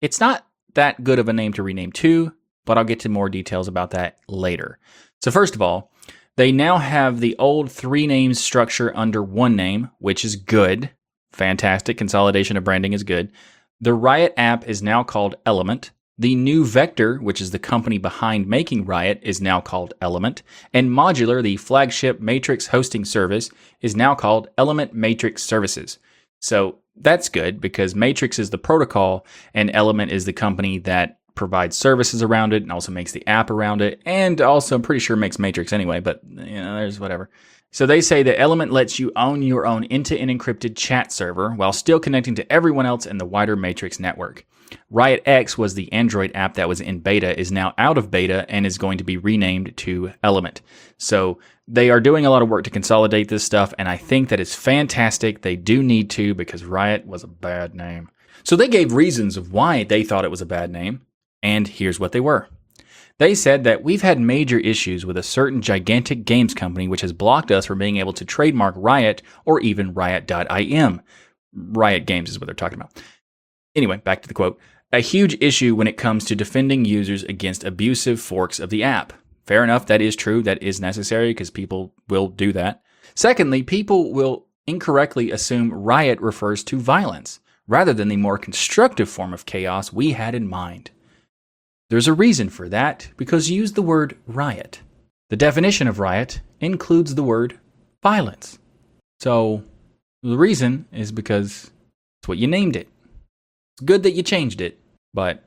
It's not that good of a name to rename to, but I'll get to more details about that later. So first of all, they now have the old three names structure under one name, which is good. Fantastic. Consolidation of branding is good. The Riot app is now called Element. The new Vector, which is the company behind making Riot, is now called Element. And Modular, the flagship Matrix hosting service, is now called Element Matrix Services. So that's good because Matrix is the protocol and Element is the company that provides services around it and also makes the app around it and also I'm pretty sure makes Matrix anyway, but you know, there's whatever. So they say that Element lets you own your own end-to-end encrypted chat server while still connecting to everyone else in the wider Matrix network. Riot X was the Android app that was in beta, is now out of beta and is going to be renamed to Element. So they are doing a lot of work to consolidate this stuff, and I think that is fantastic. They do need to because Riot was a bad name. So they gave reasons of why they thought it was a bad name. And here's what they were. They said that we've had major issues with a certain gigantic games company which has blocked us from being able to trademark Riot or even Riot.im. Riot Games is what they're talking about. Anyway, back to the quote. A huge issue when it comes to defending users against abusive forks of the app. Fair enough, that is true. That is necessary because people will do that. Secondly, people will incorrectly assume riot refers to violence rather than the more constructive form of chaos we had in mind. There's a reason for that because you use the word riot. The definition of riot includes the word violence. So the reason is because it's what you named it. It's good that you changed it, but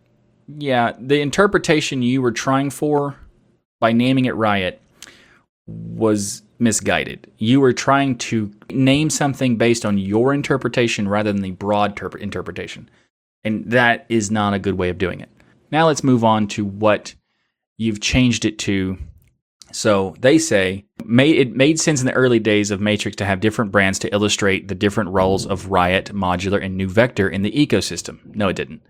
yeah, the interpretation you were trying for by naming it riot was misguided. You were trying to name something based on your interpretation rather than the broad terp- interpretation. And that is not a good way of doing it. Now let's move on to what you've changed it to. So they say it made sense in the early days of Matrix to have different brands to illustrate the different roles of Riot, Modular, and New Vector in the ecosystem. No, it didn't.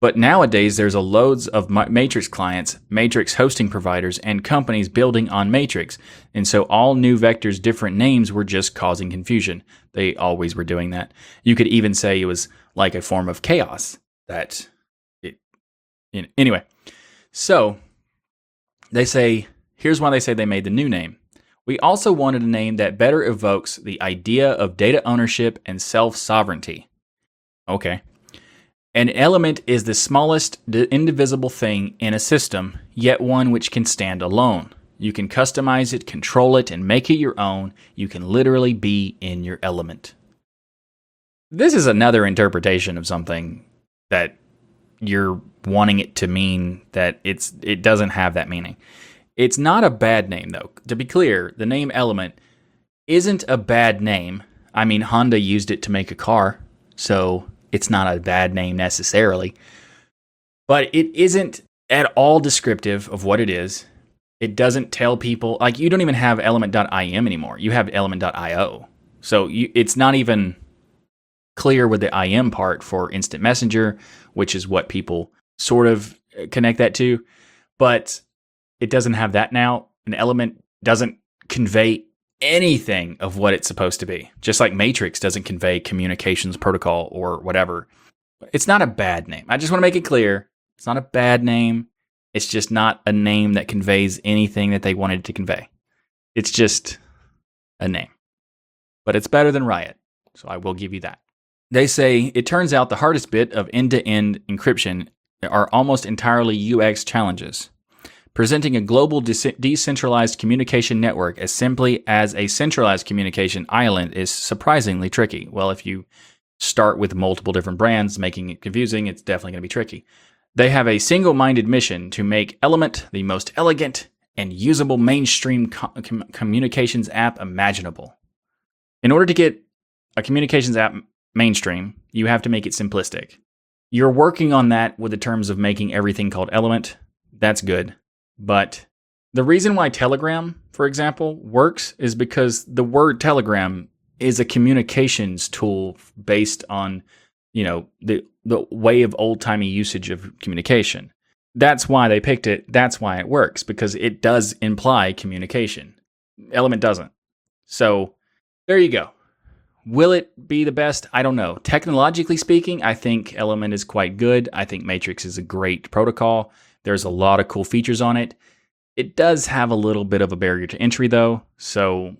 But nowadays, there's a loads of Matrix clients, Matrix hosting providers, and companies building on Matrix. And so all new vectors' different names were just causing confusion. They always were doing that. You could even say it was like a form of chaos that it. Anyway, so they say here's why they say they made the new name. We also wanted a name that better evokes the idea of data ownership and self sovereignty. Okay. An element is the smallest indivisible thing in a system, yet one which can stand alone. You can customize it, control it, and make it your own. You can literally be in your element. This is another interpretation of something that you're wanting it to mean that it's it doesn't have that meaning. It's not a bad name though. To be clear, the name Element isn't a bad name. I mean, Honda used it to make a car, so it's not a bad name necessarily. But it isn't at all descriptive of what it is. It doesn't tell people like you don't even have element.im anymore. You have element.io. So you, it's not even clear with the IM part for instant messenger, which is what people sort of connect that to, but it doesn't have that now. An element doesn't convey anything of what it's supposed to be, just like Matrix doesn't convey communications protocol or whatever. It's not a bad name. I just want to make it clear it's not a bad name. It's just not a name that conveys anything that they wanted to convey. It's just a name. But it's better than Riot, so I will give you that. They say it turns out the hardest bit of end to end encryption are almost entirely UX challenges. Presenting a global de- decentralized communication network as simply as a centralized communication island is surprisingly tricky. Well, if you start with multiple different brands, making it confusing. It's definitely going to be tricky. They have a single minded mission to make Element the most elegant and usable mainstream com- communications app imaginable. In order to get a communications app mainstream, you have to make it simplistic. You're working on that with the terms of making everything called Element. That's good. But the reason why Telegram, for example, works is because the word Telegram is a communications tool based on, you know, the the way of old timey usage of communication. That's why they picked it. That's why it works because it does imply communication. Element doesn't. So there you go. Will it be the best? I don't know. Technologically speaking, I think Element is quite good. I think Matrix is a great protocol. There's a lot of cool features on it. It does have a little bit of a barrier to entry though. So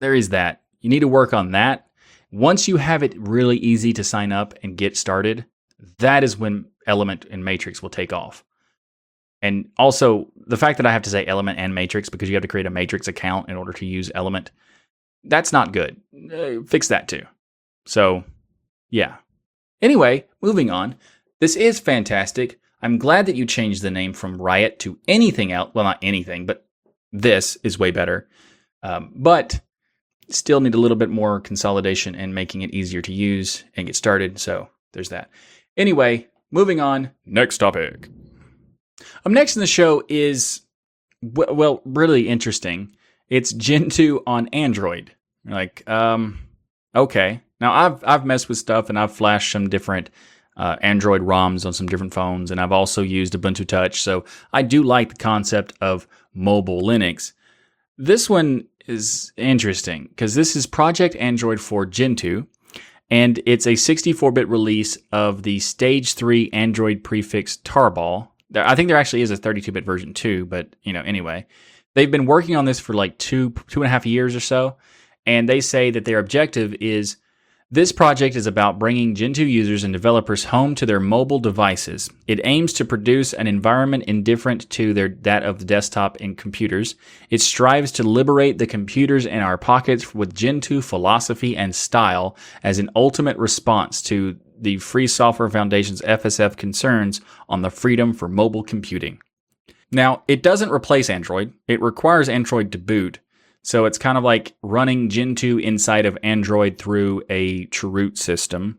there is that. You need to work on that. Once you have it really easy to sign up and get started, that is when Element and Matrix will take off. And also, the fact that I have to say Element and Matrix because you have to create a Matrix account in order to use Element, that's not good. Uh, fix that too. So, yeah. Anyway, moving on. This is fantastic. I'm glad that you changed the name from Riot to anything else. Well, not anything, but this is way better. Um, but still need a little bit more consolidation and making it easier to use and get started. So there's that. Anyway, moving on. Next topic. Up next in the show is, well, really interesting. It's Gentoo on Android. Like, um, okay. Now I've I've messed with stuff and I've flashed some different uh, Android ROMs on some different phones, and I've also used Ubuntu Touch. So I do like the concept of mobile Linux. This one is interesting because this is Project Android for Gentoo, and it's a 64-bit release of the Stage 3 Android prefix Tarball. I think there actually is a 32-bit version too, but you know, anyway, they've been working on this for like two two and a half years or so, and they say that their objective is this project is about bringing Gentoo users and developers home to their mobile devices. It aims to produce an environment indifferent to their, that of the desktop and computers. It strives to liberate the computers in our pockets with Gentoo philosophy and style as an ultimate response to the Free Software Foundation's FSF concerns on the freedom for mobile computing. Now, it doesn't replace Android. It requires Android to boot, so it's kind of like running Gentoo inside of Android through a chroot system.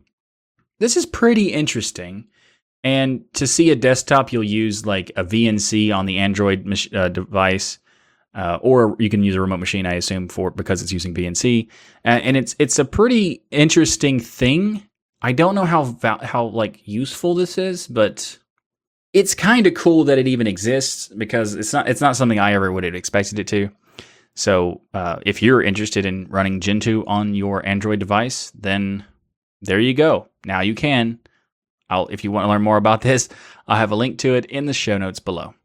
This is pretty interesting. And to see a desktop, you'll use like a VNC on the Android uh, device, uh, or you can use a remote machine, I assume, for because it's using VNC. Uh, and it's it's a pretty interesting thing. I don't know how how like useful this is, but it's kind of cool that it even exists because it's not it's not something I ever would have expected it to. So uh, if you're interested in running Gentoo on your Android device, then there you go. Now you can. I'll, if you want to learn more about this, I'll have a link to it in the show notes below.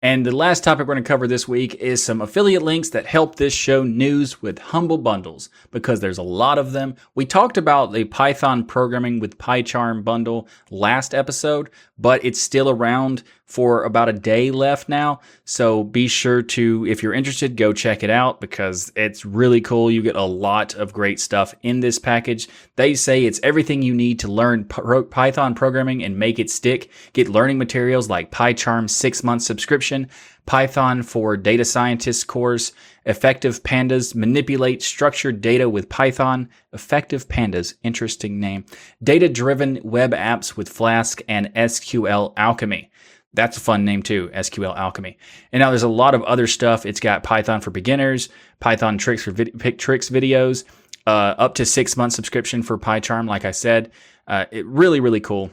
And the last topic we're going to cover this week is some affiliate links that help this show news with Humble Bundles because there's a lot of them. We talked about the Python programming with PyCharm bundle last episode, but it's still around for about a day left now. So be sure to, if you're interested, go check it out because it's really cool. You get a lot of great stuff in this package. They say it's everything you need to learn Python programming and make it stick. Get learning materials like PyCharm six month subscription, Python for data scientists course, Effective Pandas, manipulate structured data with Python, Effective Pandas, interesting name, data driven web apps with Flask and SQL Alchemy. That's a fun name too, SQL Alchemy. And now there's a lot of other stuff. It's got Python for beginners, Python tricks for vid- pick tricks videos, uh, up to six month subscription for PyCharm. Like I said, uh, it really really cool.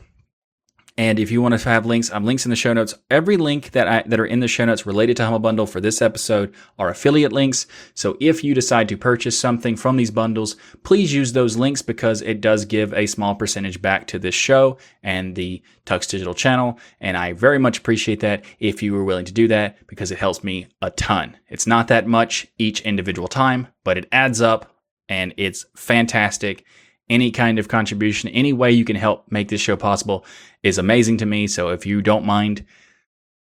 And if you want to have links, I'm links in the show notes. Every link that I, that are in the show notes related to Humble Bundle for this episode are affiliate links. So if you decide to purchase something from these bundles, please use those links because it does give a small percentage back to this show and the Tux Digital channel. And I very much appreciate that if you were willing to do that because it helps me a ton. It's not that much each individual time, but it adds up and it's fantastic any kind of contribution, any way you can help make this show possible is amazing to me. So if you don't mind,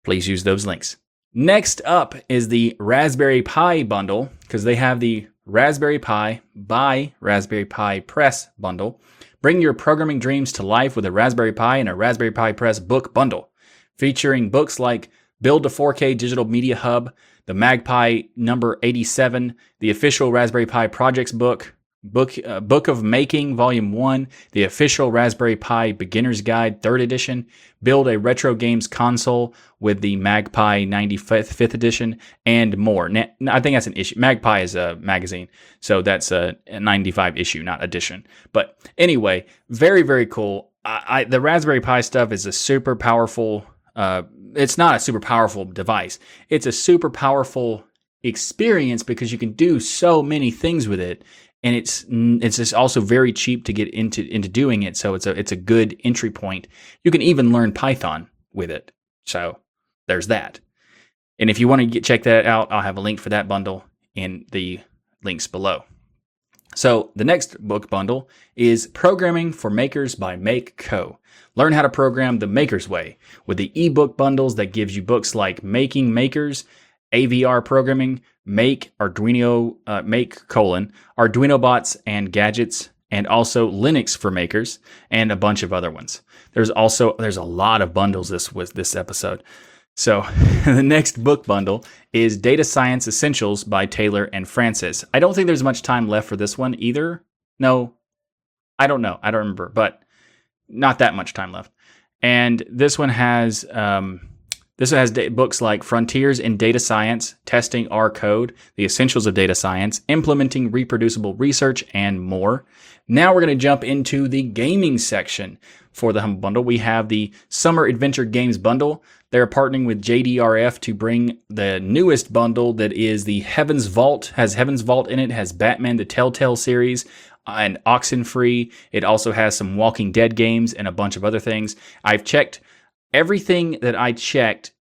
please use those links. Next up is the Raspberry Pi bundle because they have the Raspberry Pi by Raspberry Pi Press bundle. Bring your programming dreams to life with a Raspberry Pi and a Raspberry Pi Press book bundle, featuring books like Build a 4K Digital Media Hub, the MagPi number 87, the official Raspberry Pi projects book, Book uh, Book of Making Volume 1, the official Raspberry Pi Beginner's Guide 3rd edition, build a retro games console with the MagPi 95th 5th edition and more. Now, I think that's an issue. MagPi is a magazine, so that's a 95 issue, not edition. But anyway, very very cool. I, I, the Raspberry Pi stuff is a super powerful uh, it's not a super powerful device. It's a super powerful experience because you can do so many things with it and it's it's also very cheap to get into into doing it. So it's a it's a good entry point. You can even learn Python with it. So there's that. And if you want to get, check that out, I'll have a link for that bundle in the links below. So the next book bundle is Programming for Makers by Make Co. Learn how to program the maker's way with the ebook bundles that gives you books like Making Makers, AVR Programming, Make Arduino, uh, Make colon Arduino bots and gadgets, and also Linux for makers, and a bunch of other ones. There's also there's a lot of bundles this with this episode. So the next book bundle is Data Science Essentials by Taylor and Francis. I don't think there's much time left for this one either. No, I don't know. I don't remember, but not that much time left. And this one has um, this has books like Frontiers in Data Science, Testing R Code, The Essentials of Data Science, Implementing Reproducible Research, and more. Now we're going to jump into the gaming section for the Humble Bundle. We have the Summer Adventure Games Bundle. They're partnering with JDRF to bring the newest bundle that is the Heaven's Vault, has Heaven's Vault in it, has Batman the Telltale series, and Oxenfree. It also has some Walking Dead games and a bunch of other things. I've checked everything that I checked,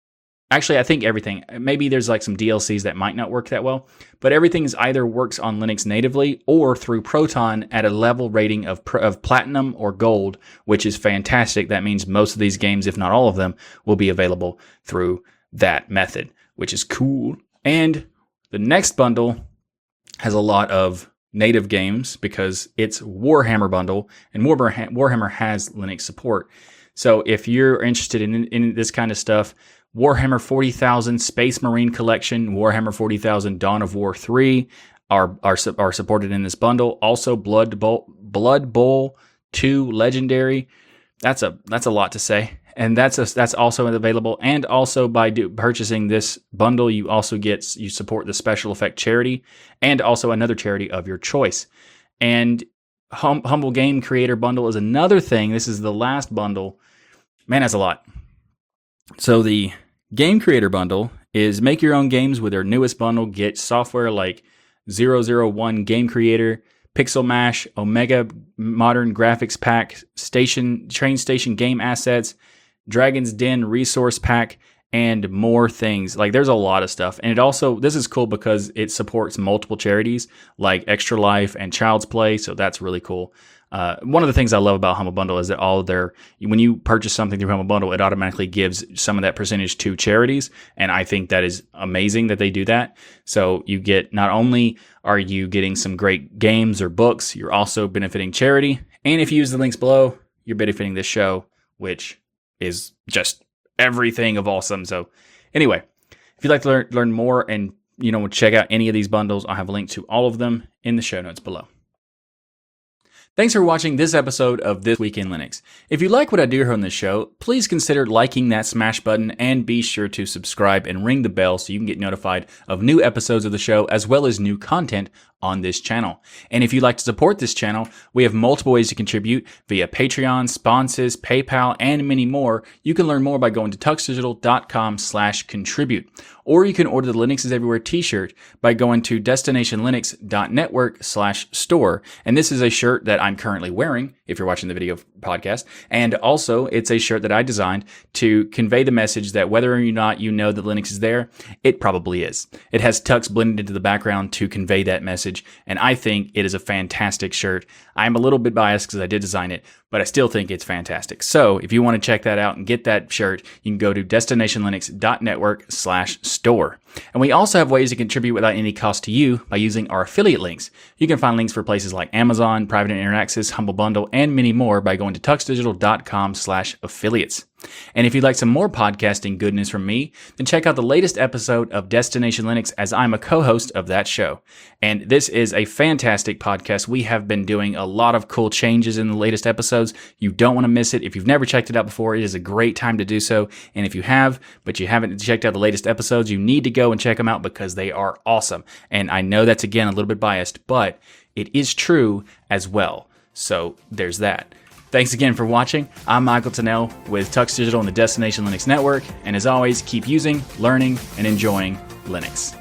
actually, I think everything, maybe there's like some DLCs that might not work that well, but everything's either works on Linux natively or through Proton at a level rating of, of platinum or gold, which is fantastic. That means most of these games, if not all of them, will be available through that method, which is cool. And the next bundle has a lot of native games because it's Warhammer bundle and Warhammer has Linux support. So if you're interested in, in this kind of stuff, Warhammer 40,000 Space Marine Collection, Warhammer 40,000 Dawn of War 3 are, are, are supported in this bundle. Also, Blood Bowl, Blood Bowl 2 Legendary. That's a that's a lot to say, and that's a, that's also available. And also by do, purchasing this bundle, you also get you support the special effect charity, and also another charity of your choice. And hum, Humble Game Creator Bundle is another thing. This is the last bundle. Man, that's a lot. So the Game Creator Bundle is make your own games with their newest bundle. Get software like 001 Game Creator, Pixel Mash, Omega Modern Graphics Pack, Station Train Station Game Assets, Dragon's Den Resource Pack, and more things. Like there's a lot of stuff. And it also this is cool because it supports multiple charities like Extra Life and Child's Play, so that's really cool. Uh, one of the things I love about Humble Bundle is that all their when you purchase something through Humble Bundle, it automatically gives some of that percentage to charities, and I think that is amazing that they do that. So you get not only are you getting some great games or books, you're also benefiting charity, and if you use the links below, you're benefiting this show, which is just everything of awesome. So anyway, if you'd like to learn learn more and you know check out any of these bundles, I'll have a link to all of them in the show notes below. Thanks for watching this episode of This Week in Linux. If you like what I do here on this show, please consider liking that smash button and be sure to subscribe and ring the bell so you can get notified of new episodes of the show as well as new content on this channel. And if you'd like to support this channel, we have multiple ways to contribute via Patreon, sponsors, PayPal, and many more. You can learn more by going to tuxdigital.com slash contribute. Or you can order the Linux is Everywhere t-shirt by going to destinationlinux.network slash store. And this is a shirt that I'm currently wearing, if you're watching the video podcast. And also, it's a shirt that I designed to convey the message that whether or not you know that Linux is there, it probably is. It has Tux blended into the background to convey that message. And I think it is a fantastic shirt. I'm a little bit biased because I did design it but I still think it's fantastic. So if you want to check that out and get that shirt, you can go to destinationlinux.network slash store. And we also have ways to contribute without any cost to you by using our affiliate links. You can find links for places like Amazon, Private Internet Access, Humble Bundle, and many more by going to tuxdigital.com slash affiliates. And if you'd like some more podcasting goodness from me, then check out the latest episode of Destination Linux as I'm a co-host of that show. And this is a fantastic podcast. We have been doing a lot of cool changes in the latest episodes. You don't want to miss it. If you've never checked it out before, it is a great time to do so. And if you have, but you haven't checked out the latest episodes, you need to go and check them out because they are awesome. And I know that's again a little bit biased, but it is true as well. So there's that. Thanks again for watching. I'm Michael Tunnell with Tux Digital and the Destination Linux Network. And as always, keep using, learning, and enjoying Linux.